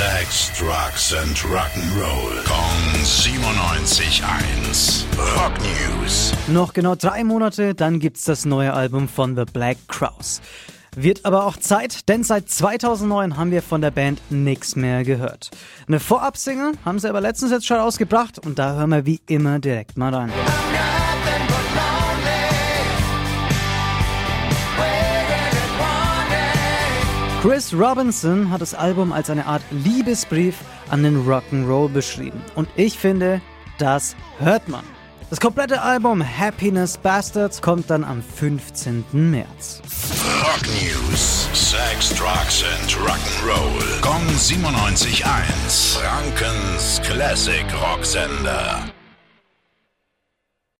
Sex, Drugs and Rock'n'Roll. Kong 97.1. Rock News. Noch genau drei Monate, dann gibt's das neue Album von The Black Crowes. Wird aber auch Zeit, denn seit 2009 haben wir von der Band nichts mehr gehört. Eine Vorab-Single haben sie aber letztens jetzt schon ausgebracht und da hören wir wie immer direkt mal rein. Chris Robinson hat das Album als eine Art Liebesbrief an den Rock'n'Roll beschrieben. Und ich finde, das hört man. Das komplette Album Happiness Bastards kommt dann am 15. März. Rock News. Sex, Drugs and Rock'n'Roll. Kong 97.1. Frankens Classic Rocksender.